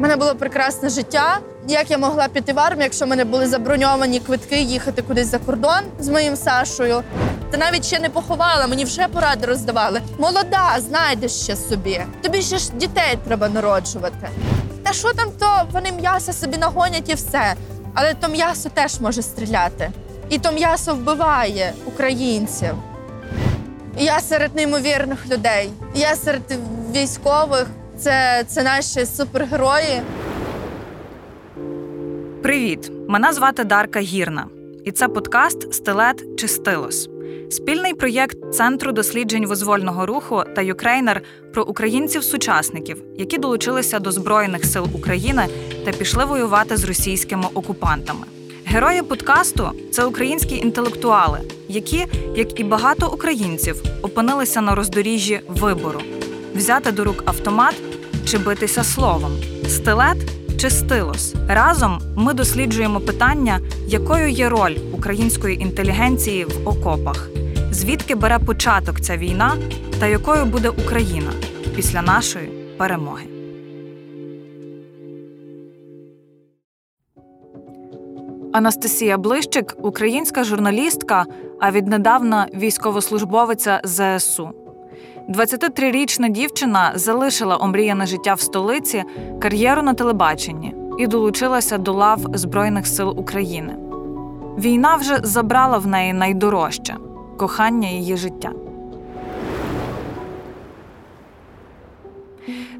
Мене було прекрасне життя. Як я могла піти в армію, якщо в мене були заброньовані квитки їхати кудись за кордон з моїм Сашою? Та навіть ще не поховала, мені вже поради роздавали. Молода, знайдеш ще собі. Тобі ще ж дітей треба народжувати. Та що там, то вони м'ясо собі нагонять і все. Але то м'ясо теж може стріляти. І то м'ясо вбиває українців. Я серед неймовірних людей. Я серед військових. Це, це наші супергерої. Привіт! Мене звати Дарка Гірна, і це подкаст Стилет чи Стилос. Спільний проєкт Центру досліджень визвольного руху та Ukraїner про українців-сучасників, які долучилися до Збройних сил України та пішли воювати з російськими окупантами. Герої подкасту це українські інтелектуали, які, як і багато українців, опинилися на роздоріжжі вибору: взяти до рук автомат чи битися словом, стилет чи стилос. Разом ми досліджуємо питання, якою є роль української інтелігенції в окопах, звідки бере початок ця війна та якою буде Україна після нашої перемоги. Анастасія Блищик українська журналістка, а віднедавна військовослужбовиця ЗСУ. 23-річна дівчина залишила омріяне життя в столиці, кар'єру на телебаченні і долучилася до лав Збройних сил України. Війна вже забрала в неї найдорожче кохання її життя.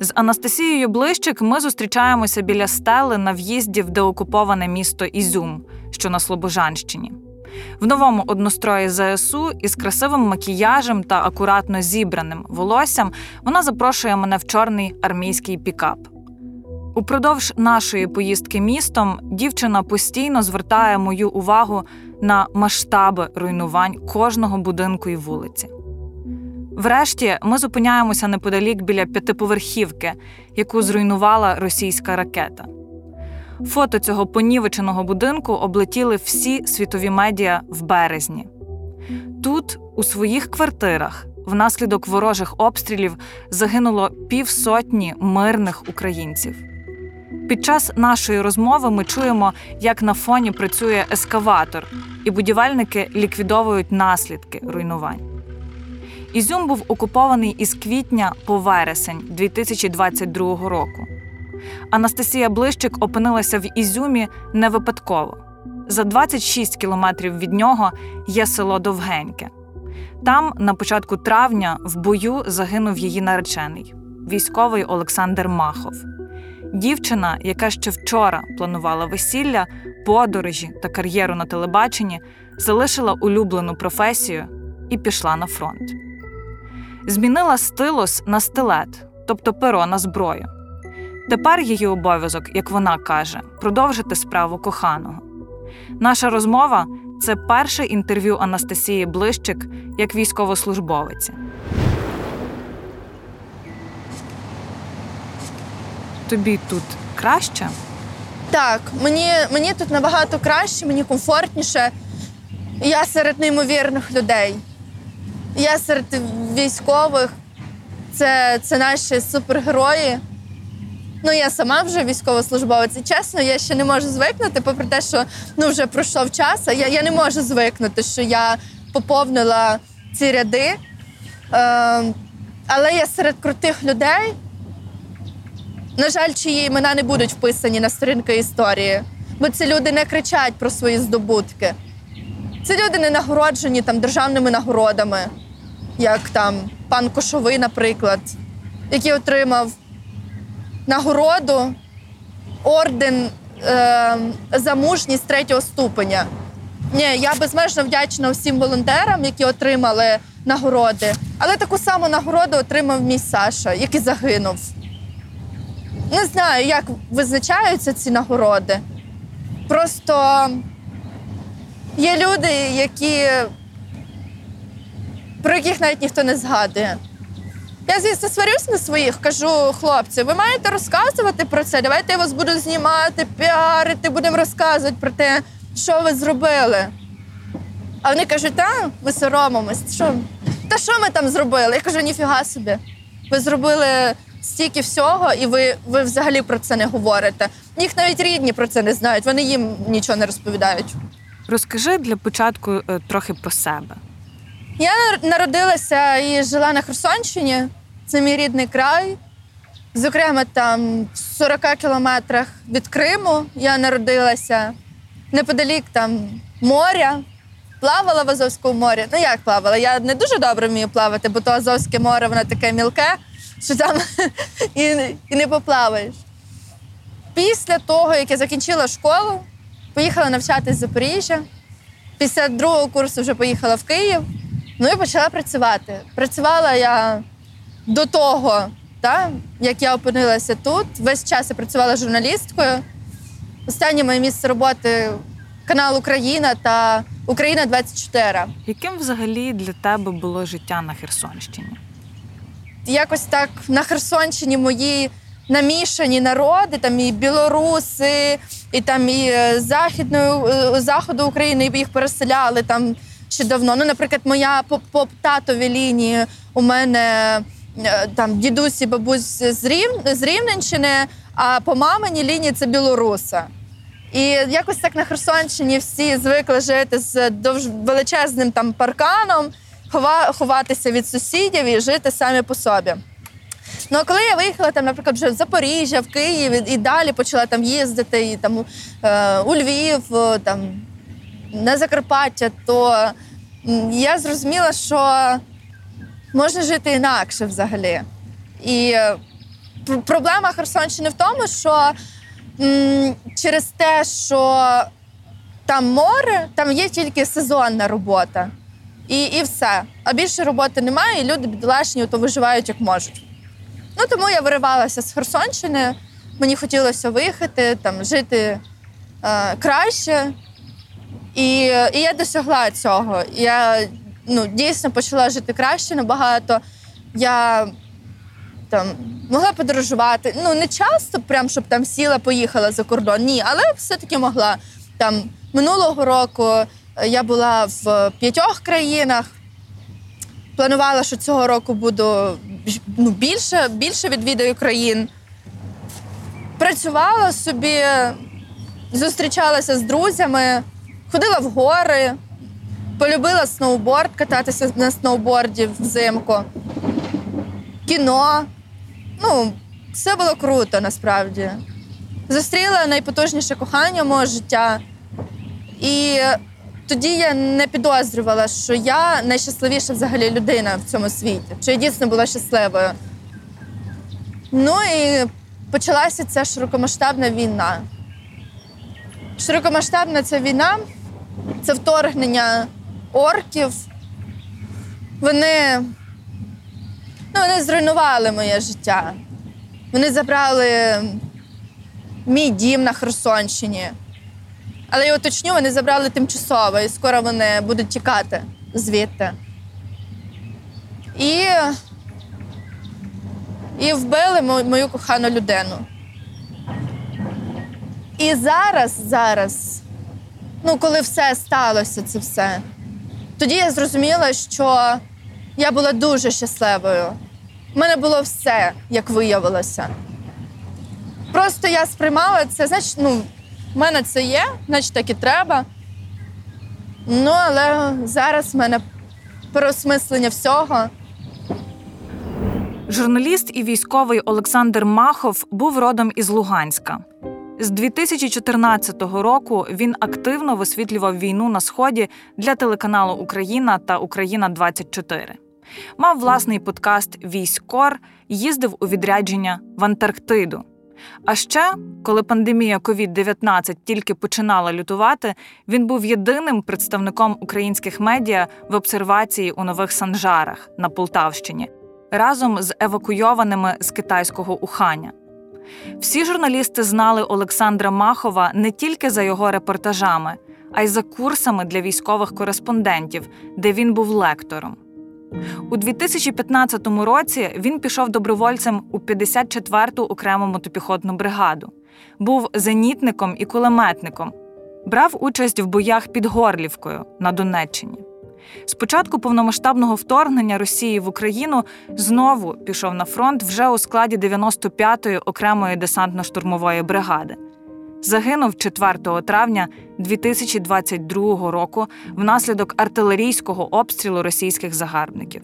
З Анастасією Блищик ми зустрічаємося біля стели на в'їзді в деокуповане місто Ізюм, що на Слобожанщині. В новому однострої ЗСУ із красивим макіяжем та акуратно зібраним волоссям вона запрошує мене в чорний армійський пікап. Упродовж нашої поїздки містом дівчина постійно звертає мою увагу на масштаби руйнувань кожного будинку і вулиці. Врешті ми зупиняємося неподалік біля п'ятиповерхівки, яку зруйнувала російська ракета. Фото цього понівеченого будинку облетіли всі світові медіа в березні. Тут, у своїх квартирах, внаслідок ворожих обстрілів загинуло півсотні мирних українців. Під час нашої розмови ми чуємо, як на фоні працює ескаватор, і будівельники ліквідовують наслідки руйнувань. Ізюм був окупований із квітня по вересень 2022 року. Анастасія Блищик опинилася в Ізюмі не випадково. За 26 кілометрів від нього є село Довгеньке. Там, на початку травня, в бою загинув її наречений, військовий Олександр Махов. Дівчина, яка ще вчора планувала весілля, подорожі та кар'єру на телебаченні, залишила улюблену професію і пішла на фронт. Змінила стилос на стилет, тобто перо на зброю. Тепер її обов'язок, як вона каже, продовжити справу коханого. Наша розмова це перше інтерв'ю Анастасії Блищик як військовослужбовиці. Тобі тут краще? Так, мені, мені тут набагато краще, мені комфортніше. Я серед неймовірних людей. Я серед військових. Це, це наші супергерої. Ну, я сама вже військовослужбовець. І чесно, я ще не можу звикнути, попри те, що ну, вже пройшов час. а Я, я не можу звикнути, що я поповнила ці ряди. Е, але я серед крутих людей. На жаль, чиї імена не будуть вписані на сторінки історії, бо ці люди не кричать про свої здобутки. Ці люди не нагороджені там державними нагородами, як там пан Кошовий, наприклад, який отримав нагороду, орден е, за мужність третього ступеня. Ні, я безмежно вдячна всім волонтерам, які отримали нагороди, але таку саму нагороду отримав мій Саша, який загинув. Не знаю, як визначаються ці нагороди. Просто є люди, які, про яких навіть ніхто не згадує. Я, звісно, сварюсь на своїх, кажу, хлопці, ви маєте розказувати про це. Давайте я вас буду знімати, піарити, будемо розказувати про те, що ви зробили. А вони кажуть, та, ми соромимось. Що? Та що ми там зробили? Я кажу, ніфіга собі. Ви зробили стільки всього, і ви, ви взагалі про це не говорите. Їх навіть рідні про це не знають, вони їм нічого не розповідають. Розкажи для початку е, трохи про себе. Я народилася і жила на Херсонщині. Це мій рідний край. Зокрема, там в 40 кілометрах від Криму я народилася неподалік там моря, плавала в Азовському морі. Ну як плавала? Я не дуже добре вмію плавати, бо то Азовське море воно таке мілке, що там і, і не поплаваєш. Після того, як я закінчила школу, поїхала навчатись в Запоріжжя. Після другого курсу вже поїхала в Київ. Ну і почала працювати. Працювала я до того, та, як я опинилася тут. Весь час я працювала журналісткою. Останнє моє місце роботи канал Україна та Україна 24. Яким взагалі для тебе було життя на Херсонщині? Якось так на Херсонщині мої намішані народи, там і білоруси, і там і е, західної е, заходу України і їх переселяли там ще давно. Ну, наприклад, моя по, по татовій лінії у мене там дідусь і бабусь з Рів, з Рівненщини, а по маминій лінії це білоруса. І якось так на Херсонщині всі звикли жити з довж величезним там парканом, хова, ховатися від сусідів і жити самі по собі. Ну а коли я виїхала там, наприклад, вже в Запоріжжя, в Київ і, і далі почала там їздити і там е, у Львів, е, там на Закарпаття, то я зрозуміла, що можна жити інакше взагалі. І е, проблема Херсонщини в тому, що м, через те, що там море, там є тільки сезонна робота. І, і все. А більше роботи немає, і люди бідолашні то виживають як можуть. Ну тому я виривалася з Херсонщини. Мені хотілося виїхати, там жити е, краще. І, і я досягла цього. Я ну, дійсно почала жити краще набагато. Я там могла подорожувати. Ну, не часто, прям, щоб там сіла, поїхала за кордон. Ні, але все-таки могла. Там минулого року е, я була в п'ятьох країнах. Планувала, що цього року буду ну, більше, більше відвідаю країн. Працювала собі, зустрічалася з друзями, ходила в гори, полюбила сноуборд, кататися на сноуборді взимку, кіно. Ну, все було круто насправді. Зустріла найпотужніше кохання мого життя. І тоді я не підозрювала, що я найщасливіша взагалі людина в цьому світі, що я дійсно була щасливою. Ну і почалася ця широкомасштабна війна. Широкомасштабна ця війна це вторгнення орків. Вони, ну, вони зруйнували моє життя. Вони забрали мій дім на Херсонщині. Але я уточню, вони забрали тимчасово, і скоро вони будуть тікати звідти. І, і вбили мо- мою кохану людину. І зараз, зараз, ну, коли все сталося, це все, тоді я зрозуміла, що я була дуже щасливою. У мене було все, як виявилося. Просто я сприймала це, значить, ну, в мене це є, значить так і треба. Ну, але зараз в мене переосмислення всього. Журналіст і військовий Олександр Махов був родом із Луганська. З 2014 року він активно висвітлював війну на сході для телеканалу Україна та Україна 24 Мав власний подкаст Військор, їздив у відрядження в Антарктиду. А ще, коли пандемія COVID-19 тільки починала лютувати, він був єдиним представником українських медіа в обсервації у Нових Санжарах на Полтавщині разом з евакуйованими з китайського Уханя. Всі журналісти знали Олександра Махова не тільки за його репортажами, а й за курсами для військових кореспондентів, де він був лектором. У 2015 році він пішов добровольцем у 54-ту окрему мотопіхотну бригаду, був зенітником і кулеметником, брав участь в боях під Горлівкою на Донеччині. З початку повномасштабного вторгнення Росії в Україну знову пішов на фронт вже у складі 95-ї окремої десантно-штурмової бригади. Загинув 4 травня 2022 року внаслідок артилерійського обстрілу російських загарбників.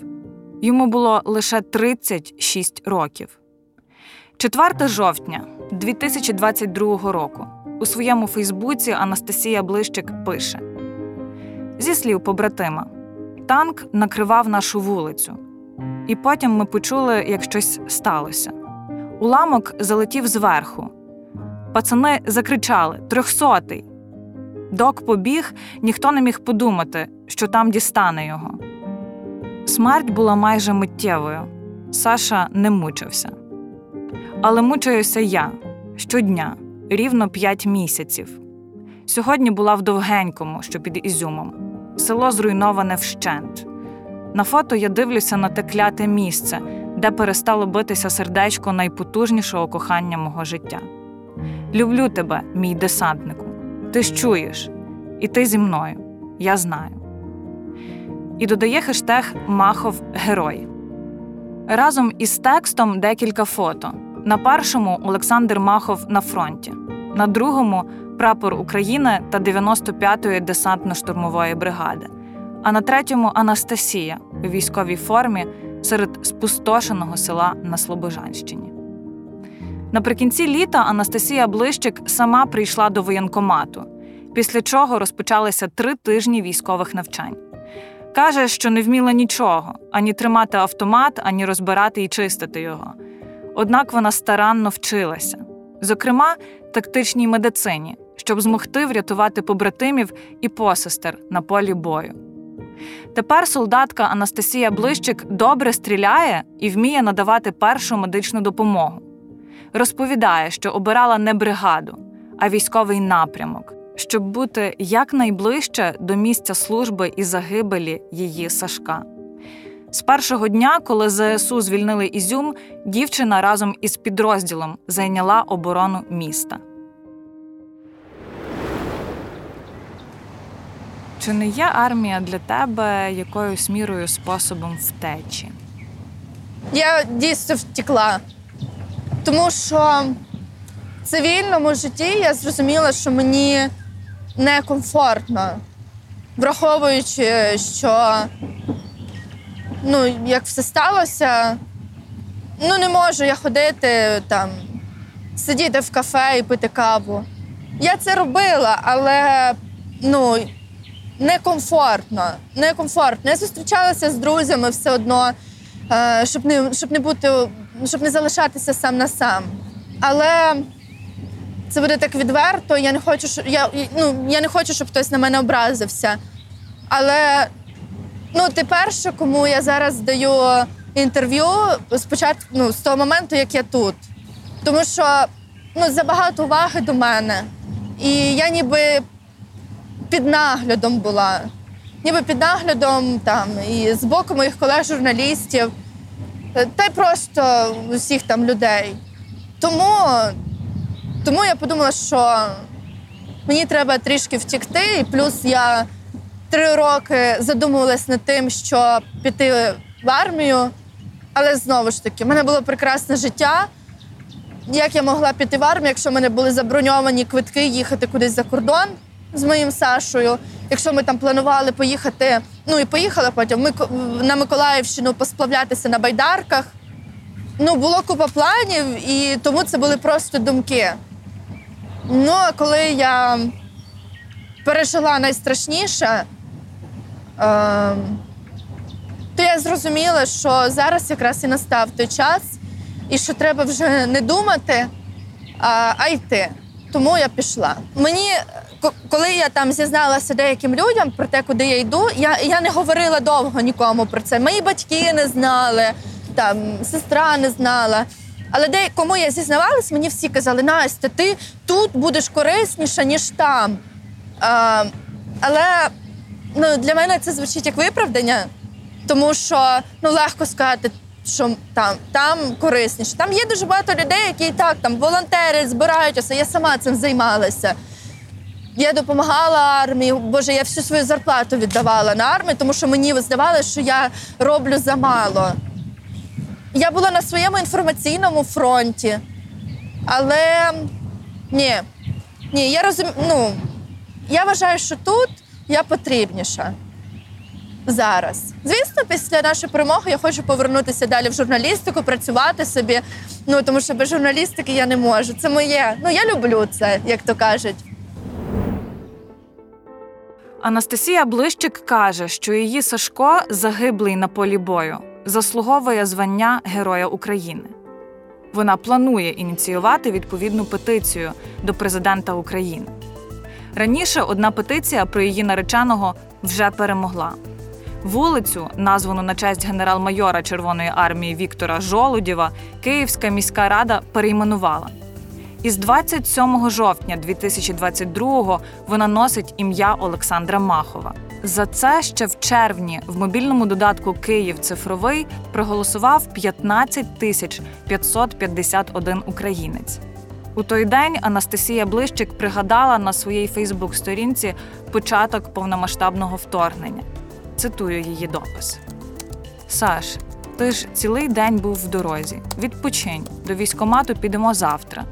Йому було лише 36 років. 4 жовтня 2022 року у своєму Фейсбуці Анастасія Блищик пише: зі слів побратима, танк накривав нашу вулицю, і потім ми почули, як щось сталося. Уламок залетів зверху. Пацани закричали Трьохсотий. Док побіг, ніхто не міг подумати, що там дістане його. Смерть була майже миттєвою. Саша не мучився. Але мучаюся я щодня, рівно п'ять місяців. Сьогодні була в довгенькому, що під Ізюмом. Село зруйноване вщент. На фото я дивлюся на те кляте місце, де перестало битися сердечко найпотужнішого кохання мого життя. Люблю тебе, мій десантнику. Ти ж чуєш, і ти зі мною. Я знаю. І додає хештег Махов Герой. Разом із текстом декілька фото. На першому Олександр Махов на фронті, на другому прапор України та 95-ї десантно-штурмової бригади, а на третьому Анастасія у військовій формі серед спустошеного села на Слобожанщині. Наприкінці літа Анастасія Блищик сама прийшла до воєнкомату, після чого розпочалися три тижні військових навчань. Каже, що не вміла нічого ані тримати автомат, ані розбирати і чистити його. Однак вона старанно вчилася, зокрема, тактичній медицині, щоб змогти врятувати побратимів і посестер на полі бою. Тепер солдатка Анастасія Блищик добре стріляє і вміє надавати першу медичну допомогу. Розповідає, що обирала не бригаду, а військовий напрямок, щоб бути якнайближче до місця служби і загибелі її Сашка. З першого дня, коли ЗСУ звільнили Ізюм, дівчина разом із підрозділом зайняла оборону міста. Чи не є армія для тебе якоюсь мірою способом втечі? Я дійсно втекла. Тому що в цивільному житті я зрозуміла, що мені некомфортно, враховуючи, що ну, як все сталося, ну не можу я ходити там, сидіти в кафе і пити каву. Я це робила, але ну, некомфортно. некомфортно. Я зустрічалася з друзями все одно, е, щоб не, щоб не бути, щоб не залишатися сам на сам. Але це буде так відверто. Я не хочу, щоб я, ну, я не хочу, щоб хтось на мене образився. Але ну, ти перша, кому я зараз даю інтерв'ю спочатку, ну, з того моменту, як я тут. Тому що ну, забагато уваги до мене. І я ніби під наглядом була. Ніби під наглядом там, і з боку моїх колег-журналістів, та й просто усіх там людей. Тому, тому я подумала, що мені треба трішки втікти, і плюс я три роки задумувалась над тим, що піти в армію. Але знову ж таки, в мене було прекрасне життя. Як я могла піти в армію, якщо в мене були заброньовані квитки їхати кудись за кордон з моїм Сашою? Якщо ми там планували поїхати, ну і поїхали потім на Миколаївщину посплавлятися на байдарках. Ну, було купа планів, і тому це були просто думки. Ну, а коли я пережила найстрашніше, е, то я зрозуміла, що зараз якраз і настав той час, і що треба вже не думати, а йти. Тому я пішла. Мені, коли я там зізналася деяким людям про те, куди я йду, я я не говорила довго нікому про це. Мої батьки не знали, там сестра не знала. Але де кому я зізнавалась, мені всі казали, Настя, ти тут будеш корисніша, ніж там. А, Але ну, для мене це звучить як виправдання, тому що ну, легко сказати, що там там корисніше. Там є дуже багато людей, які і так там волонтерять, збирають усе. Я сама цим займалася. Я допомагала армії. Боже, я всю свою зарплату віддавала на армію, тому що мені здавалося, що я роблю замало. Я була на своєму інформаційному фронті, але ні, ні, я розумію. Ну, я вважаю, що тут я потрібніша зараз. Звісно, після нашої перемоги я хочу повернутися далі в журналістику, працювати собі. Ну тому що без журналістики я не можу. Це моє. Ну я люблю це, як то кажуть. Анастасія Блищик каже, що її Сашко, загиблий на полі бою, заслуговує звання Героя України. Вона планує ініціювати відповідну петицію до президента України. Раніше одна петиція про її нареченого вже перемогла. Вулицю, названу на честь генерал-майора Червоної армії Віктора Жолудєва, Київська міська рада перейменувала. Із 27 жовтня 2022-го вона носить ім'я Олександра Махова. За це ще в червні в мобільному додатку Київ цифровий проголосував 15 тисяч 551 українець. У той день Анастасія Блищик пригадала на своїй Фейсбук-сторінці початок повномасштабного вторгнення. Цитую її допис: Саш, ти ж цілий день був в дорозі. Відпочинь, до військомату підемо завтра.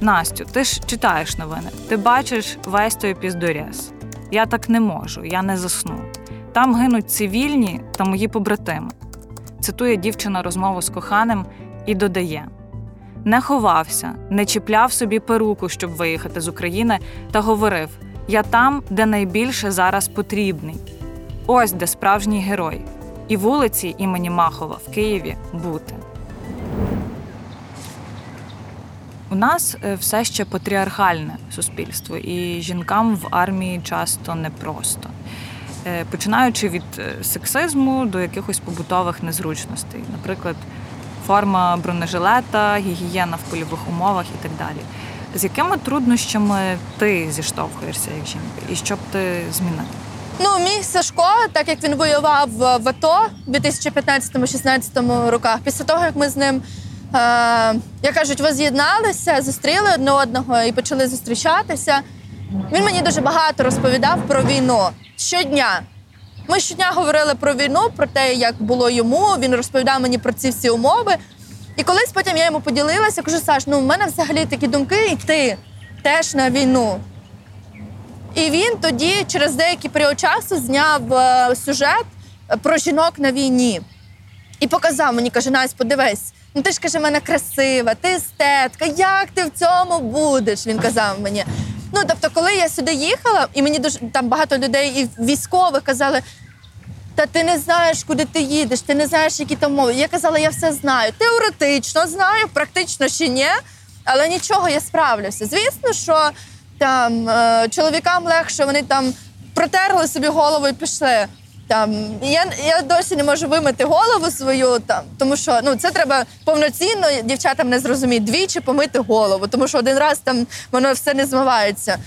Настю, ти ж читаєш новини. Ти бачиш весь той піздорез. Я так не можу, я не засну. Там гинуть цивільні та мої побратими. Цитує дівчина розмову з коханим і додає: не ховався, не чіпляв собі перуку, щоб виїхати з України, та говорив: Я там, де найбільше зараз потрібний. Ось де справжній герой, і вулиці імені Махова в Києві бути. У нас е, все ще патріархальне суспільство, і жінкам в армії часто непросто. Е, Починаючи від е, сексизму до якихось побутових незручностей, наприклад, форма бронежилета, гігієна в польових умовах і так далі. З якими труднощами ти зіштовхуєшся як жінка, і що б ти змінила? Ну, мій Сашко, так як він воював в АТО в 2015-16 роках, після того, як ми з ним, як кажуть, воз'єдналися, зустріли одне одного і почали зустрічатися, він мені дуже багато розповідав про війну щодня. Ми щодня говорили про війну, про те, як було йому. Він розповідав мені про ці всі умови. І колись потім я йому поділилася, кажу, Саш, ну в мене взагалі такі думки, і ти теж на війну. І він тоді, через деякий період часу, зняв е, сюжет про жінок на війні і показав мені, каже: Настя, подивись, ну ти ж каже, мене красива, ти естетка, як ти в цьому будеш? Він казав мені. Ну, тобто, коли я сюди їхала, і мені дуже там багато людей і військових казали. Та ти не знаєш, куди ти їдеш, ти не знаєш, які там мови. Я казала, я все знаю. Теоретично знаю, практично ще ні, але нічого я справлюся. Звісно, що там е, чоловікам легше, вони там протерли собі голову і пішли. Там я я досі не можу вимити голову свою, там тому що ну це треба повноцінно дівчатам не зрозуміти двічі помити голову, тому що один раз там воно все не змивається.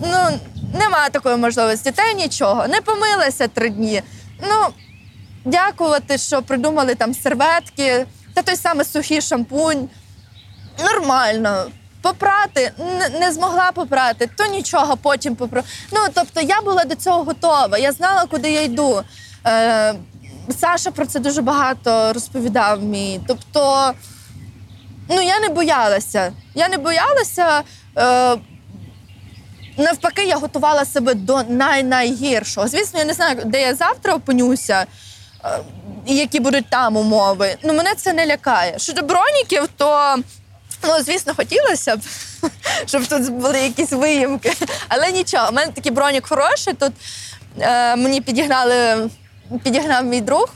Ну немає такої можливості. Та й нічого, не помилася три дні. Ну дякувати, що придумали там серветки, та той самий сухий шампунь. Нормально. Попрати не, змогла попрати, то нічого потім попру. Ну тобто я була до цього готова. Я знала, куди я йду. Е, Саша про це дуже багато розповідав мій. Тобто, ну я не боялася. Я не боялася. Е, Навпаки, я готувала себе до най-найгіршого. Звісно, я не знаю, де я завтра опинюся, е, і які будуть там умови. Ну мене це не лякає. Щодо броніків, то Ну, звісно, хотілося б, щоб тут були якісь виїмки. Але нічого, у мене такий бронік хороший. Тут е, мені підігнали, підігнав мій друг.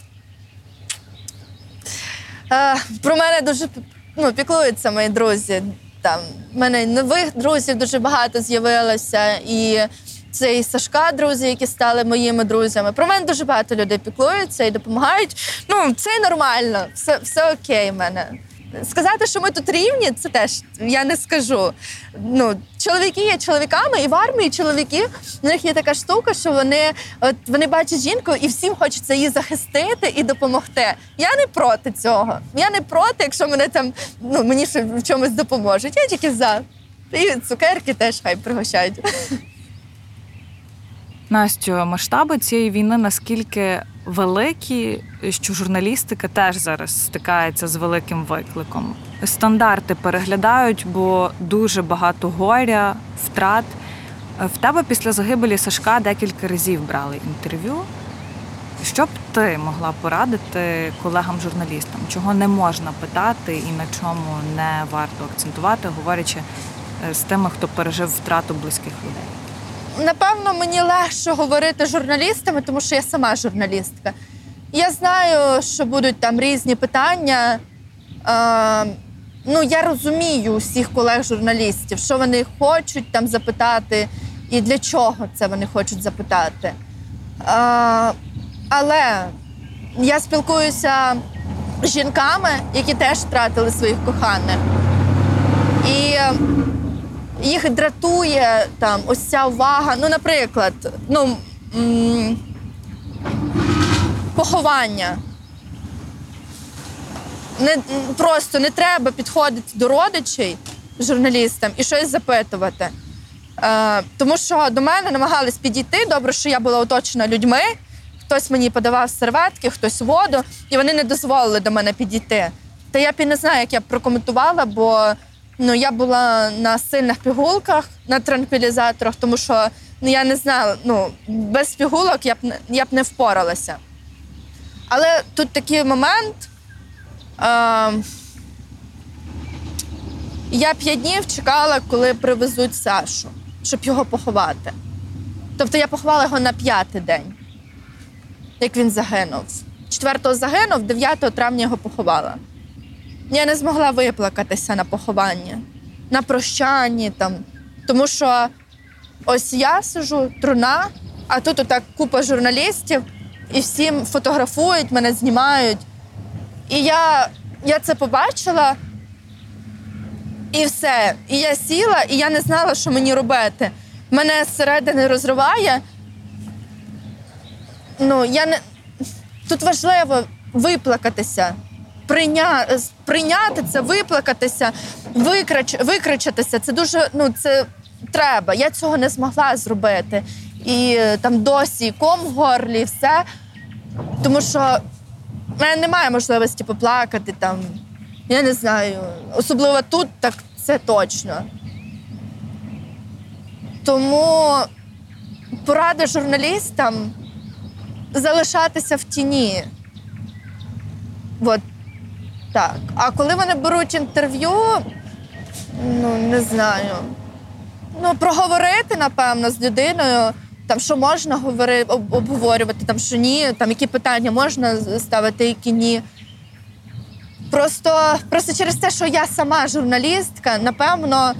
Е, Про мене дуже ну, піклуються мої друзі. Там в мене нових друзів дуже багато з'явилося. І це і Сашка, друзі, які стали моїми друзями. Про мене дуже багато людей піклуються і допомагають. Ну, це нормально, все, все окей в мене. Сказати, що ми тут рівні, це теж я не скажу. Ну, чоловіки є чоловіками, і в армії чоловіки в них є така штука, що вони от вони бачать жінку і всім хочеться її захистити і допомогти. Я не проти цього. Я не проти, якщо мене там ну мені в чомусь допоможуть. Я тільки за. І цукерки теж хай пригощають. Настю, масштаби цієї війни наскільки великі, що журналістика теж зараз стикається з великим викликом. Стандарти переглядають, бо дуже багато горя, втрат. В тебе після загибелі Сашка декілька разів брали інтерв'ю. Що б ти могла порадити колегам-журналістам, чого не можна питати і на чому не варто акцентувати, говорячи е, з тими, хто пережив втрату близьких людей? Напевно, мені легше говорити з журналістами, тому що я сама журналістка. Я знаю, що будуть там різні питання. Е, ну, я розумію усіх колег-журналістів, що вони хочуть там запитати і для чого це вони хочуть запитати. Е, але я спілкуюся з жінками, які теж втратили своїх коханих. І їх дратує там ось ця увага. Ну, наприклад, ну, м- поховання. Не, просто не треба підходити до родичей журналістам і щось запитувати. Е, тому що до мене намагались підійти. Добре, що я була оточена людьми. Хтось мені подавав серветки, хтось воду, і вони не дозволили до мене підійти. Та я б і не знаю, як я б прокоментувала, бо ну, я була на сильних пігулках, на транквілізаторах, тому що ну, я не знала, ну, без пігулок я б, я б не впоралася. Але тут такий момент. Е, я п'ять днів чекала, коли привезуть Сашу, щоб його поховати. Тобто я поховала його на п'ятий день, як він загинув. Четвертого загинув, 9 травня його поховала. Я не змогла виплакатися на похованні, на прощанні там. Тому що ось я сижу, труна, а тут отак купа журналістів, і всім фотографують, мене знімають. І я, я це побачила, і все. І я сіла, і я не знала, що мені робити. Мене зсередини розриває. Ну, я не... Тут важливо виплакатися, прийня... прийняти це, виплакатися, викрач... викричатися. Це дуже ну, це треба. Я цього не змогла зробити. І е, там досі ком в горлі, все. Тому що в мене немає можливості поплакати там. Я не знаю. Особливо тут, так це точно. Тому порада журналістам залишатися в тіні. От так. А коли вони беруть інтерв'ю, ну не знаю. Ну, проговорити, напевно, з людиною, там, що можна говорити, об- обговорювати, там, що ні, там, які питання можна ставити, які ні. Просто, просто через те, що я сама журналістка, напевно,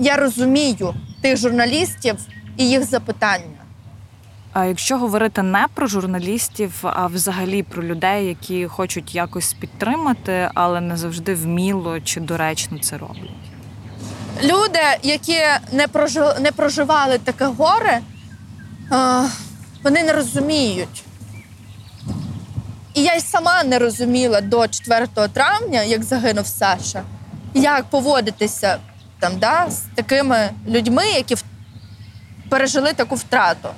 я розумію тих журналістів і їх запитання. А якщо говорити не про журналістів, а взагалі про людей, які хочуть якось підтримати, але не завжди вміло чи доречно це роблять. Люди, які не, не проживали таке горе, вони не розуміють. І я й сама не розуміла до 4 травня, як загинув Саша, як поводитися там, да, з такими людьми, які пережили таку втрату.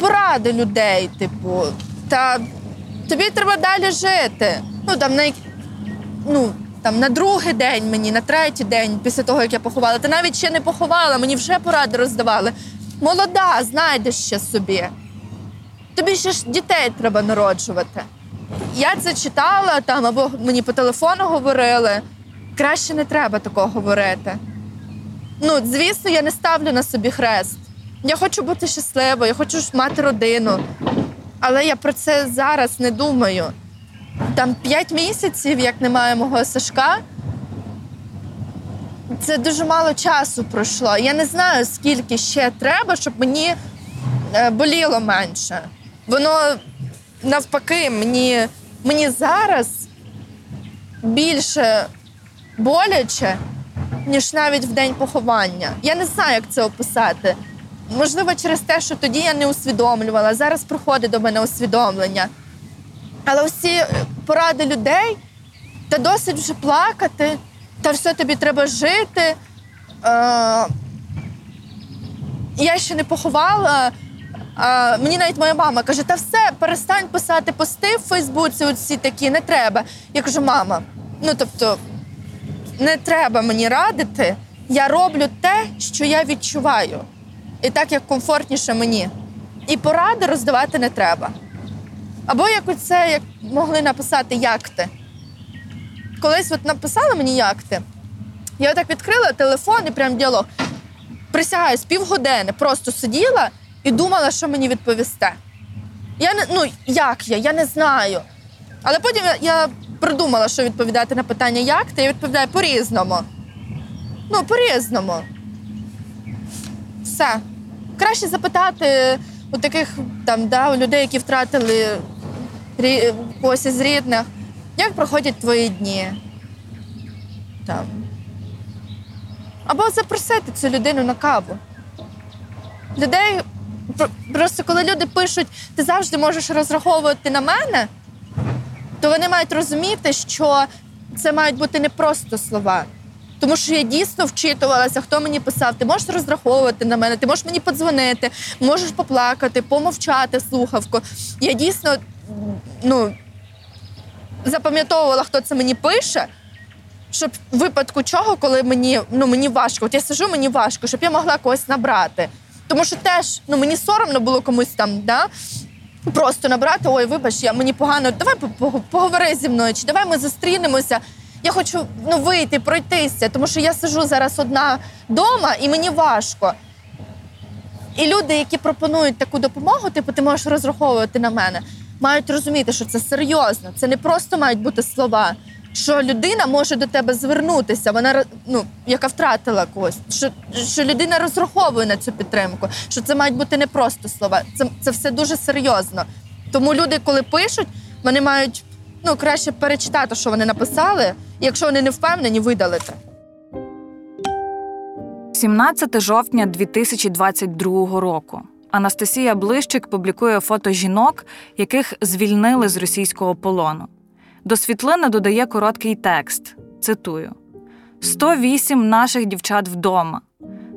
Поради людей, типу, та тобі треба далі жити. Ну, там, на, ну, там, на другий день мені, на третій день, після того, як я поховала, та навіть ще не поховала, мені вже поради роздавали. Молода, знайдеш ще собі. Тобі ще ж дітей треба народжувати. Я це читала там, або мені по телефону говорили. Краще не треба такого говорити. Ну, звісно, я не ставлю на собі хрест. Я хочу бути щасливою, я хочу мати родину. Але я про це зараз не думаю. Там п'ять місяців, як немає мого Сашка. Це дуже мало часу пройшло. Я не знаю, скільки ще треба, щоб мені е, боліло менше. Воно навпаки, мені, мені зараз більше боляче, ніж навіть в день поховання. Я не знаю, як це описати. Можливо, через те, що тоді я не усвідомлювала. Зараз приходить до мене усвідомлення. Але всі е, поради людей, та досить вже плакати, та все тобі треба жити. Е, я ще не поховала. А, мені навіть моя мама каже: та все, перестань писати пости в Фейсбуці, оці такі, не треба. Я кажу, мама, ну тобто, не треба мені радити. Я роблю те, що я відчуваю. І так, як комфортніше мені. І поради роздавати не треба. Або як оце, як могли написати як ти. Колись от написали мені як ти. Я отак відкрила телефон і прям діалог. Присягаюсь, півгодини просто сиділа і думала, що мені відповісте. Я не, ну, як я, я не знаю. Але потім я придумала, що відповідати на питання, як ти, я відповідаю по-різному. Ну, по-різному. Все. Краще запитати у таких там, да, у людей, які втратили когось із рідних, як проходять твої дні. Там. Або запросити цю людину на каву. Людей про- просто коли люди пишуть, ти завжди можеш розраховувати на мене, то вони мають розуміти, що це мають бути не просто слова. Тому що я дійсно вчитувалася, хто мені писав, ти можеш розраховувати на мене, ти можеш мені подзвонити, можеш поплакати, помовчати слухавку. Я дійсно ну, запам'ятовувала, хто це мені пише, щоб в випадку чого, коли мені, ну, мені важко, от я сижу, мені важко, щоб я могла когось набрати. Тому що теж ну, мені соромно було комусь там, да? просто набрати, ой, вибач, я, мені погано, давай по- по- поговори зі мною, чи давай ми зустрінемося. Я хочу ну, вийти, пройтися, тому що я сижу зараз одна вдома і мені важко. І люди, які пропонують таку допомогу, типу, ти можеш розраховувати на мене, мають розуміти, що це серйозно. Це не просто мають бути слова. Що людина може до тебе звернутися, вона ну, яка втратила когось, що, що людина розраховує на цю підтримку, що це мають бути не просто слова. Це, це все дуже серйозно. Тому люди, коли пишуть, вони мають ну, краще перечитати, що вони написали, якщо вони не впевнені, видалити. 17 жовтня 2022 року. Анастасія Блищик публікує фото жінок, яких звільнили з російського полону. До світлини додає короткий текст. Цитую: 108 наших дівчат вдома.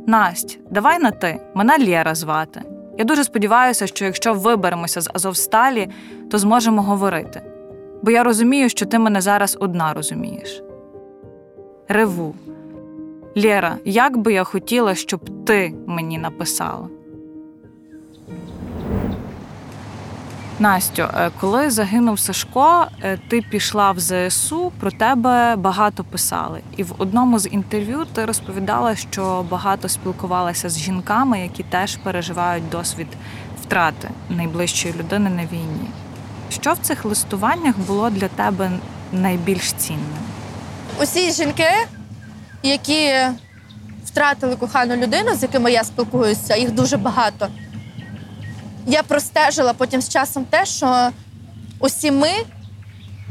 Насть, давай на ти. Мене Лєра звати. Я дуже сподіваюся, що якщо виберемося з Азовсталі, то зможемо говорити. Бо я розумію, що ти мене зараз одна розумієш. Реву. Лєра, як би я хотіла, щоб ти мені написала. Настю, е, коли загинув Сашко, е, ти пішла в ЗСУ, про тебе багато писали. І в одному з інтерв'ю ти розповідала, що багато спілкувалася з жінками, які теж переживають досвід втрати найближчої людини на війні. Що в цих листуваннях було для тебе найбільш цінним? Усі жінки, які втратили кохану людину, з якими я спілкуюся, їх дуже багато. Я простежила потім з часом те, що усі ми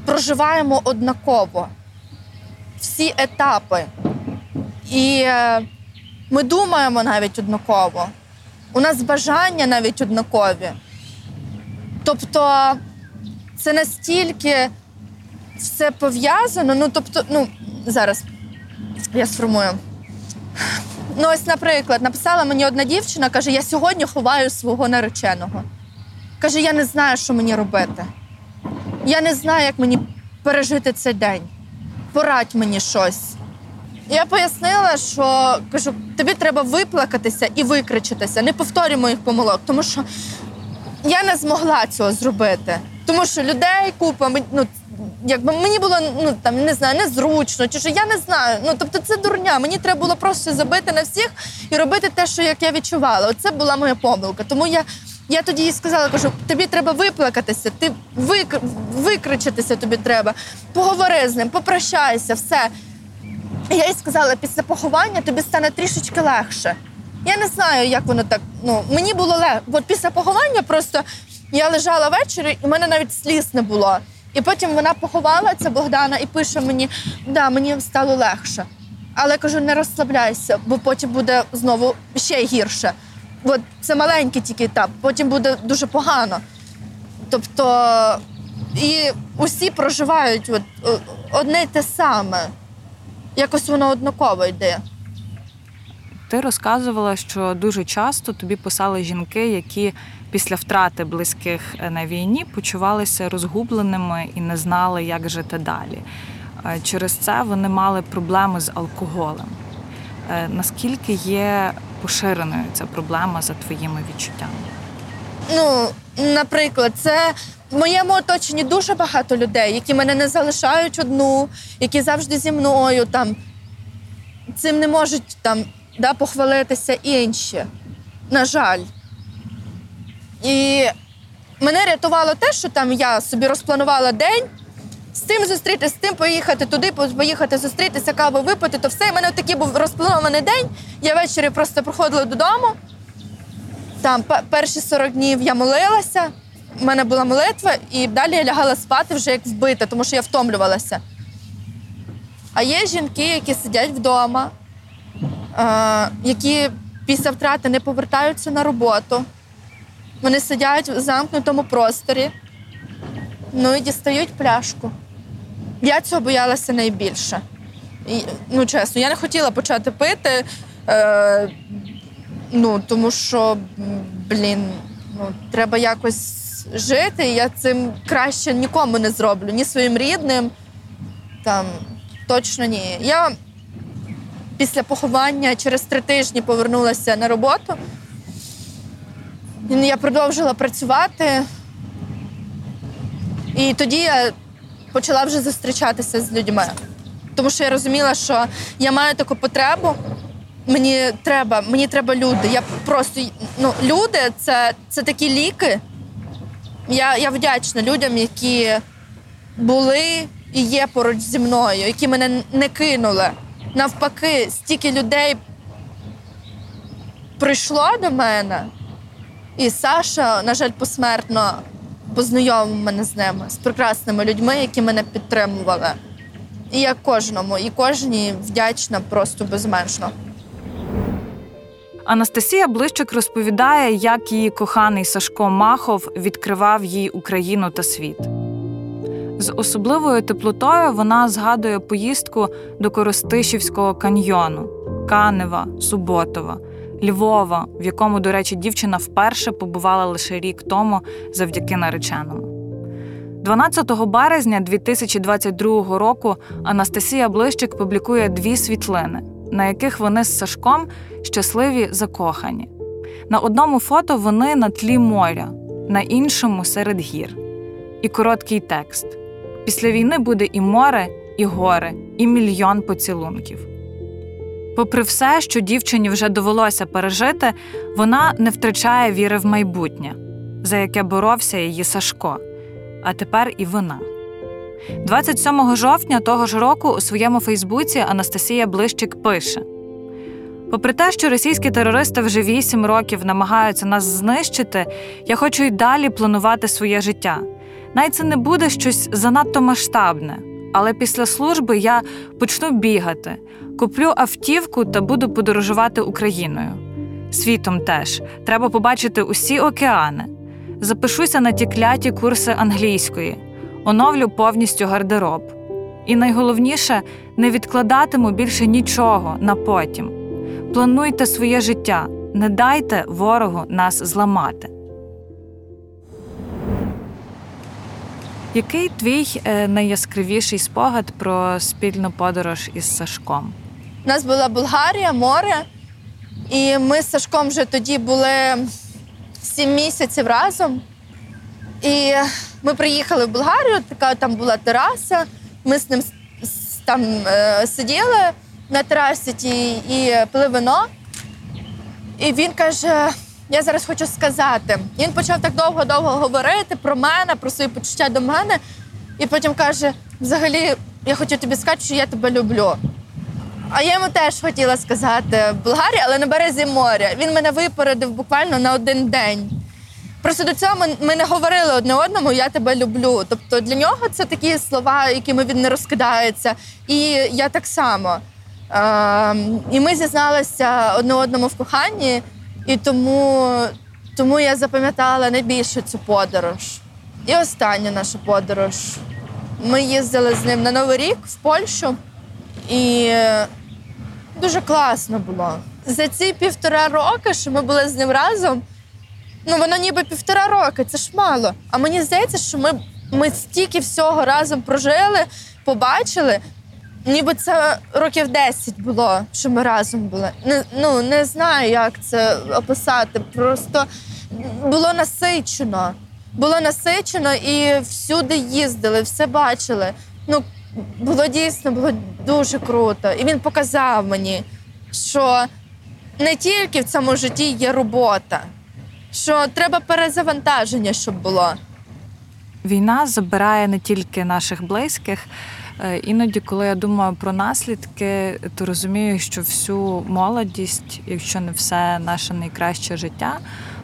проживаємо однаково всі етапи. І е, ми думаємо навіть однаково. У нас бажання навіть однакові. Тобто це настільки все пов'язано. Ну, тобто, ну, зараз я сформую. Ну, ось, наприклад, написала мені одна дівчина, каже: я сьогодні ховаю свого нареченого. Каже, я не знаю, що мені робити. Я не знаю, як мені пережити цей день. Порадь мені щось. Я пояснила, що кажу, тобі треба виплакатися і викричатися, не повторюй моїх помилок, тому що я не змогла цього зробити. Тому що людей купа, ну, якби мені було ну там не знаю, незручно, чи що я не знаю. Ну тобто це дурня. Мені треба було просто забити на всіх і робити те, що як я відчувала. Оце була моя помилка. Тому я, я тоді їй сказала, кажу, тобі треба виплакатися, ти вик... викричатися тобі треба. Поговори з ним, попрощайся, все. Я їй сказала, після поховання тобі стане трішечки легше. Я не знаю, як воно так. Ну, мені було легше. От після поховання просто я лежала ввечері, і в мене навіть сліз не було. І потім вона поховала ця Богдана і пише мені: да, мені стало легше. Але я кажу, не розслабляйся, бо потім буде знову ще гірше. От це маленький тільки етап, потім буде дуже погано. Тобто, і усі проживають от, одне й те саме. Якось воно однаково йде. Ти розказувала, що дуже часто тобі писали жінки, які після втрати близьких е, на війні почувалися розгубленими і не знали, як жити далі. Е, через це вони мали проблеми з алкоголем. Е, наскільки є поширеною ця проблема за твоїми відчуттями? Ну, наприклад, це в моєму оточенні дуже багато людей, які мене не залишають одну, які завжди зі мною там. Цим не можуть там да, похвалитися інші. На жаль. І мене рятувало те, що там я собі розпланувала день, з тим зустрітися, з тим поїхати туди, поїхати зустрітися, каву випити, то все. У мене такий був розпланований день. Я ввечері просто приходила додому. Там перші 40 днів я молилася, в мене була молитва, і далі я лягала спати вже як вбита, тому що я втомлювалася. А є жінки, які сидять вдома, які після втрати не повертаються на роботу. Вони сидять в замкнутому просторі, ну і дістають пляшку. Я цього боялася найбільше. І, Ну, чесно, я не хотіла почати пити, е, ну, тому що, блін, ну, треба якось жити, я цим краще нікому не зроблю, ні своїм рідним. Там, Точно ні. Я після поховання через три тижні повернулася на роботу. Я продовжила працювати. І тоді я почала вже зустрічатися з людьми. Тому що я розуміла, що я маю таку потребу. Мені треба мені треба люди. Я просто ну, Люди це це такі ліки. Я я вдячна людям, які були і є поруч зі мною, які мене не кинули. Навпаки, стільки людей прийшло до мене, і Саша, на жаль, посмертно познайомив мене з ними, з прекрасними людьми, які мене підтримували. І я кожному, і кожній вдячна просто безмежно. Анастасія Блищик розповідає, як її коханий Сашко Махов відкривав їй Україну та світ. З особливою теплотою вона згадує поїздку до Коростишівського каньйону, Канева, Суботова, Львова, в якому, до речі, дівчина вперше побувала лише рік тому завдяки нареченому. 12 березня 2022 року Анастасія Блищик публікує дві світлини, на яких вони з Сашком щасливі закохані. На одному фото вони на тлі моря, на іншому серед гір. І короткий текст: після війни буде і море, і гори, і мільйон поцілунків. Попри все, що дівчині вже довелося пережити, вона не втрачає віри в майбутнє, за яке боровся її Сашко, а тепер і вона. 27 жовтня того ж року у своєму Фейсбуці Анастасія Блищик пише: Попри те, що російські терористи вже 8 років намагаються нас знищити, я хочу й далі планувати своє життя. Навіть це не буде щось занадто масштабне, але після служби я почну бігати, куплю автівку та буду подорожувати Україною. Світом теж треба побачити усі океани. Запишуся на ті кляті курси англійської, оновлю повністю гардероб. І найголовніше не відкладатиму більше нічого на потім. Плануйте своє життя, не дайте ворогу нас зламати. Який твій е, найяскравіший спогад про спільну подорож із Сашком? У нас була Болгарія, море, і ми з Сашком вже тоді були сім місяців разом. І ми приїхали в Болгарію, така там була тераса. Ми з ним там е, сиділи на терасі і пили вино. І він каже: я зараз хочу сказати. Він почав так довго-довго говорити про мене, про свої почуття до мене, і потім каже: взагалі, я хочу тобі сказати, що я тебе люблю. А я йому теж хотіла сказати в Болгарії, але на березі моря. Він мене випередив буквально на один день. Просто до цього ми, не говорили одне одному Я тебе люблю. Тобто для нього це такі слова, якими він не розкидається. І я так само. Е, І ми зізналися одне одному в коханні. І тому тому я запам'ятала найбільше цю подорож. І останню нашу подорож. Ми їздили з ним на Новий рік в Польщу, і дуже класно було. за ці півтора роки, що ми були з ним разом, ну воно ніби півтора роки, це ж мало. А мені здається, що ми, ми стільки всього разом прожили, побачили. Ніби це років 10 було, що ми разом були. Не, ну, не знаю, як це описати. Просто було насичено. Було насичено і всюди їздили, все бачили. Ну, було дійсно було дуже круто. І він показав мені, що не тільки в цьому житті є робота, що треба перезавантаження, щоб було. Війна забирає не тільки наших близьких. Е, Іноді, коли я думаю про наслідки, то розумію, що всю молодість, якщо не все наше найкраще життя,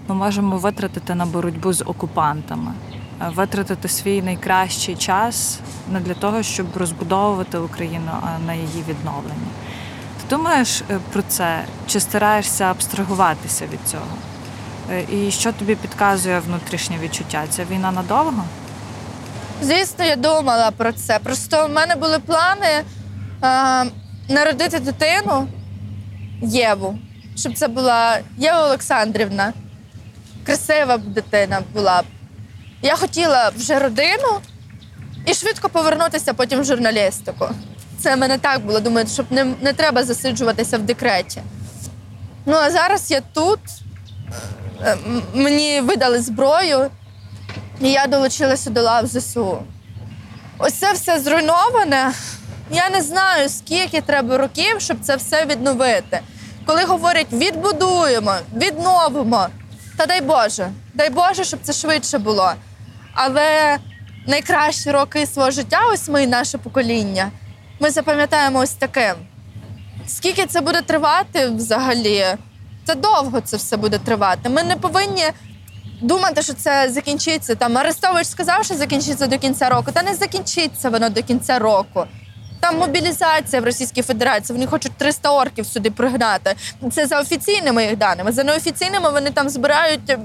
ми можемо витратити на боротьбу з окупантами, е, витратити свій найкращий час не для того, щоб розбудовувати Україну, а на її відновлення. Ти думаєш е, про це? Чи стараєшся абстрагуватися від цього? І що тобі підказує внутрішнє відчуття? Ця війна надовго? Звісно, я думала про це. Просто в мене були плани е, народити дитину Єву, щоб це була Єва Олександрівна. Красива б дитина була. Я хотіла вже родину і швидко повернутися потім в журналістику. Це в мене так було. Думаю, щоб не, не треба засиджуватися в декреті. Ну а зараз я тут. Е, Мені видали зброю, і я долучилася до лав ЗСУ. Ось це все зруйноване. Я не знаю, скільки треба років, щоб це все відновити. Коли говорять відбудуємо, відновимо, та дай Боже, дай Боже, щоб це швидше було. Але найкращі роки свого життя, ось ми і наше покоління, ми запам'ятаємо ось таким. Скільки це буде тривати взагалі? Це довго це все буде тривати. Ми не повинні думати, що це закінчиться. Там Арестович сказав, що закінчиться до кінця року, та не закінчиться воно до кінця року. Там мобілізація в Російській Федерації. Вони хочуть 300 орків сюди пригнати. Це за офіційними їх даними. За неофіційними вони там збирають е,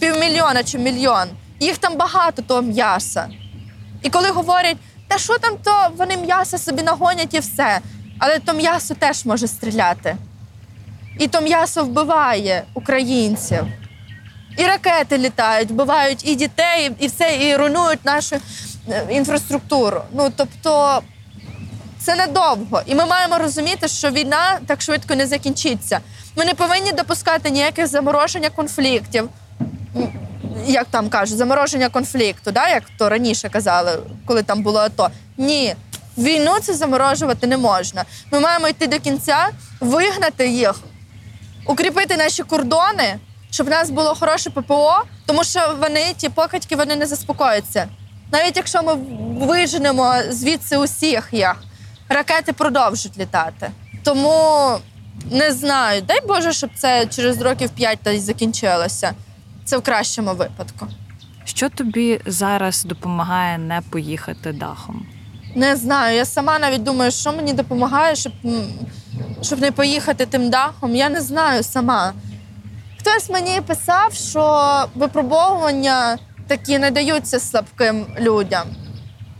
півмільйона чи мільйон. Їх там багато того м'яса. І коли говорять, та що там, то вони м'ясо собі нагонять і все. Але то м'ясо теж може стріляти. І то м'ясо вбиває українців. І ракети літають, вбивають і дітей, і все, і руйнують нашу е, інфраструктуру. Ну тобто це недовго. І ми маємо розуміти, що війна так швидко не закінчиться. Ми не повинні допускати ніяких замороження конфліктів. Як там кажуть, замороження конфлікту, да? як то раніше казали, коли там було АТО. Ні, війну це заморожувати не можна. Ми маємо йти до кінця, вигнати їх, укріпити наші кордони, щоб в нас було хороше ППО, тому що вони, ті покидьки, вони не заспокояться. Навіть якщо ми виженемо звідси усіх їх, ракети продовжують літати. Тому не знаю, дай Боже, щоб це через років п'ять та й закінчилося. Це в кращому випадку. Що тобі зараз допомагає не поїхати дахом? Не знаю. Я сама навіть думаю, що мені допомагає, щоб, щоб не поїхати тим дахом. Я не знаю сама. Хтось мені писав, що випробовування такі не даються слабким людям.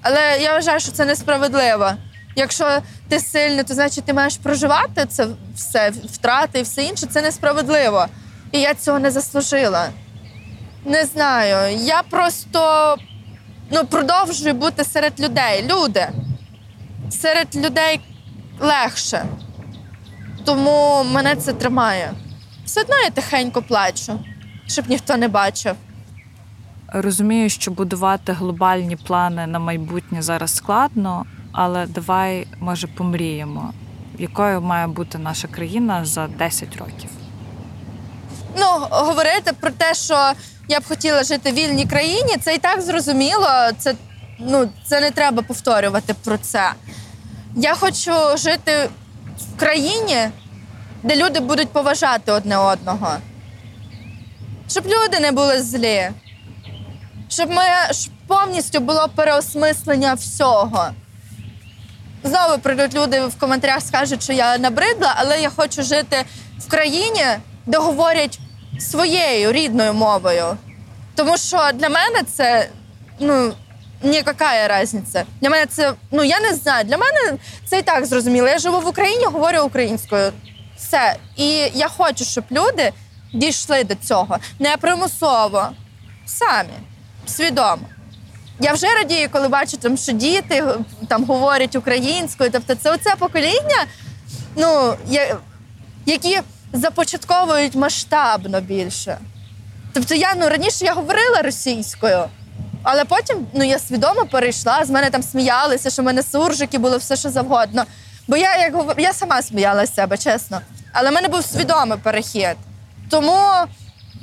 Але я вважаю, що це несправедливо. Якщо ти сильний, то значить ти маєш проживати це все, втрати і все інше. Це несправедливо. І я цього не заслужила. Не знаю. Я просто ну, продовжую бути серед людей. Люди. Серед людей легше. Тому мене це тримає. Все одно я тихенько плачу, щоб ніхто не бачив. Розумію, що будувати глобальні плани на майбутнє зараз складно, але давай, може, помріємо, якою має бути наша країна за 10 років. Ну, говорити про те, що я б хотіла жити в вільній країні, це і так зрозуміло. Це, ну, це не треба повторювати про це. Я хочу жити в країні, де люди будуть поважати одне одного. Щоб люди не були злі. Щоб ми щоб повністю було переосмислення всього. Знову прийдуть люди в коментарях, скажуть, що я набридла, але я хочу жити в країні, де говорять своєю рідною мовою. Тому що для мене це ну, ніяка різниця. Для мене це, ну я не знаю, для мене це і так зрозуміло. Я живу в Україні, говорю українською. Все. І я хочу, щоб люди дійшли до цього не примусово, самі, свідомо. Я вже радію, коли бачу, там, що діти там говорять українською. Тобто, це оце покоління, ну, я, які започатковують масштабно більше. Тобто, я ну раніше я говорила російською, але потім ну, я свідомо перейшла, з мене там сміялися, що в мене суржики було все, що завгодно. Бо я як говор... я сама сміялася з себе, чесно. Але в мене був свідомий перехід. Тому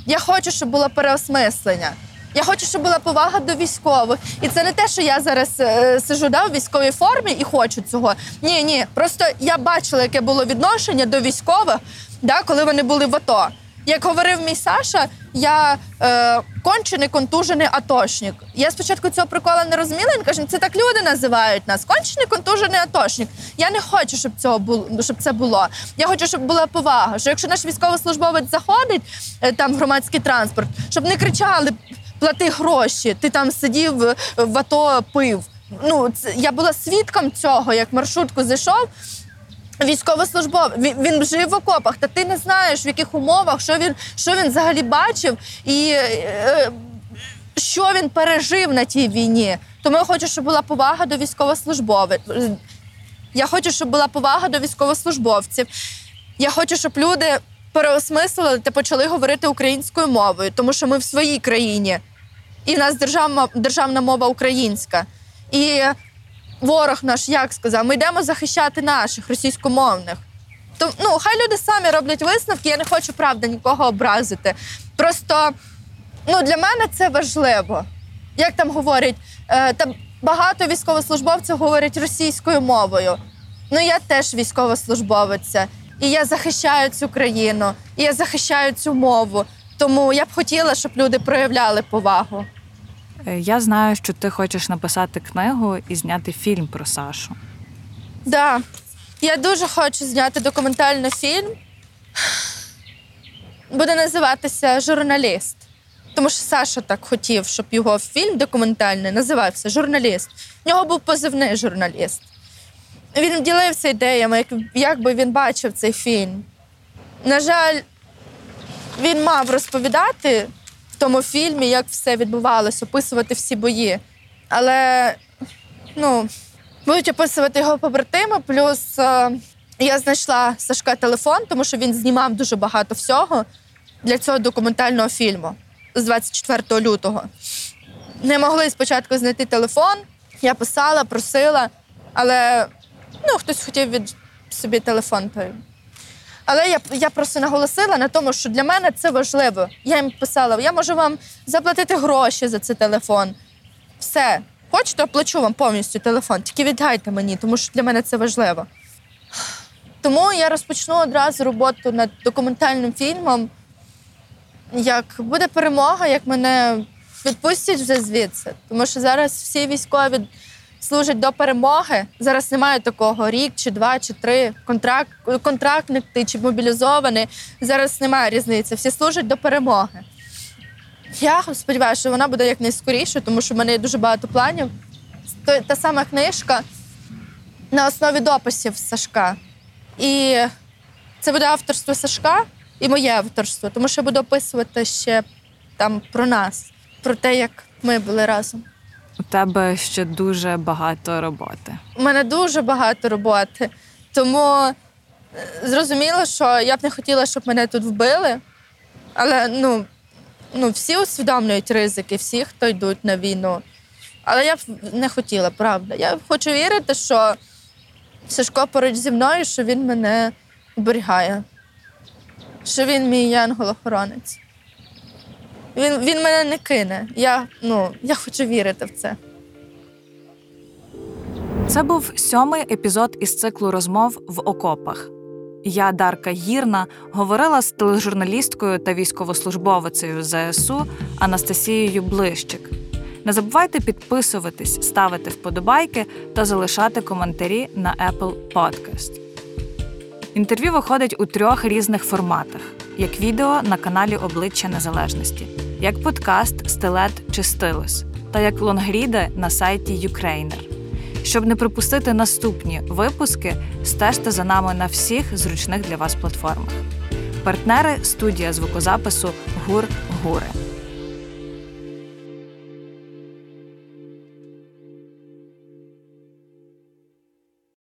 я хочу, щоб було переосмислення. Я хочу, щоб була повага до військових. І це не те, що я зараз е, сижу да, в військовій формі і хочу цього. Ні, ні. Просто я бачила, яке було відношення до військових, да, коли вони були в АТО. Як говорив мій Саша, я е, кончений контужений атошник. Я спочатку цього прикола не розуміла. Він каже, це так люди називають нас. Кончений контужений атошник. Я не хочу, щоб цього було, щоб це було. Я хочу, щоб була повага. Що якщо наш військовослужбовець заходить е, там в громадський транспорт, щоб не кричали плати гроші, ти там сидів е, в АТО пив. Ну, це, я була свідком цього, як маршрутку зайшов. Військовослужбовець, він, жив в окопах, та ти не знаєш, в яких умовах, що він що він взагалі бачив і е, що він пережив на тій війні. Тому я хочу, щоб була повага до військовослужбовців. Я хочу, щоб була повага до військовослужбовців. Я хочу, щоб люди переосмислили та почали говорити українською мовою, тому що ми в своїй країні, і в нас державна, державна мова українська. І ворог наш як сказав, ми йдемо захищати наших російськомовних. То ну, хай люди самі роблять висновки. Я не хочу правда нікого образити. Просто ну, для мене це важливо. Як там говорять, е, там багато військовослужбовців говорять російською мовою. Ну я теж військовослужбовиця, і я захищаю цю країну, і я захищаю цю мову. Тому я б хотіла, щоб люди проявляли повагу. Е, Я знаю, що ти хочеш написати книгу і зняти фільм про Сашу. Да. Я дуже хочу зняти документальний фільм. Буде називатися Журналіст. Тому що Саша так хотів, щоб його фільм документальний називався Журналіст. В нього був позивний журналіст. Він ділився ідеями, як, би він бачив цей фільм. На жаль, він мав розповідати тому фільмі, як все відбувалося, описувати всі бої. Але ну, будуть описувати його побратими. Плюс е, я знайшла Сашка телефон, тому що він знімав дуже багато всього для цього документального фільму з 24 лютого. Не могли спочатку знайти телефон. Я писала, просила, але ну, хтось хотів від собі телефон. той. Але я, я просто наголосила на тому, що для мене це важливо. Я їм писала: я можу вам заплатити гроші за цей телефон. Все. Хочете, оплачу вам повністю телефон, тільки віддайте мені, тому що для мене це важливо. Тому я розпочну одразу роботу над документальним фільмом. Як буде перемога, як мене відпустять вже звідси. Тому що зараз всі військові служать до перемоги. Зараз немає такого рік, чи два, чи три. Контракт, контрактник ти чи мобілізований. Зараз немає різниці. Всі служать до перемоги. Я сподіваюся, що вона буде якнайскоріше, тому що в мене є дуже багато планів. Та сама книжка на основі дописів Сашка. І це буде авторство Сашка і моє авторство, тому що я буду описувати ще там про нас, про те, як ми були разом. У тебе ще дуже багато роботи. У мене дуже багато роботи, тому е, зрозуміло, що я б не хотіла, щоб мене тут вбили. Але ну, ну, всі усвідомлюють ризики, всі, хто йдуть на війну. Але я б не хотіла, правда. Я хочу вірити, що Сашко поруч зі мною, що він мене оберігає, що він мій янгол-охоронець. Він, він мене не кине. Я, ну, я хочу вірити в це. Це був сьомий епізод із циклу розмов в окопах. Я, Дарка Гірна, говорила з тележурналісткою та військовослужбовицею ЗСУ Анастасією Блищик. Не забувайте підписуватись, ставити вподобайки та залишати коментарі на Apple Podcast. Інтерв'ю виходить у трьох різних форматах: як відео на каналі Обличчя Незалежності, як подкаст Стилет чи Стилус, та як лонгріди на сайті Ukrainer. Щоб не пропустити наступні випуски, стежте за нами на всіх зручних для вас платформах. Партнери студія звукозапису Гур Гури.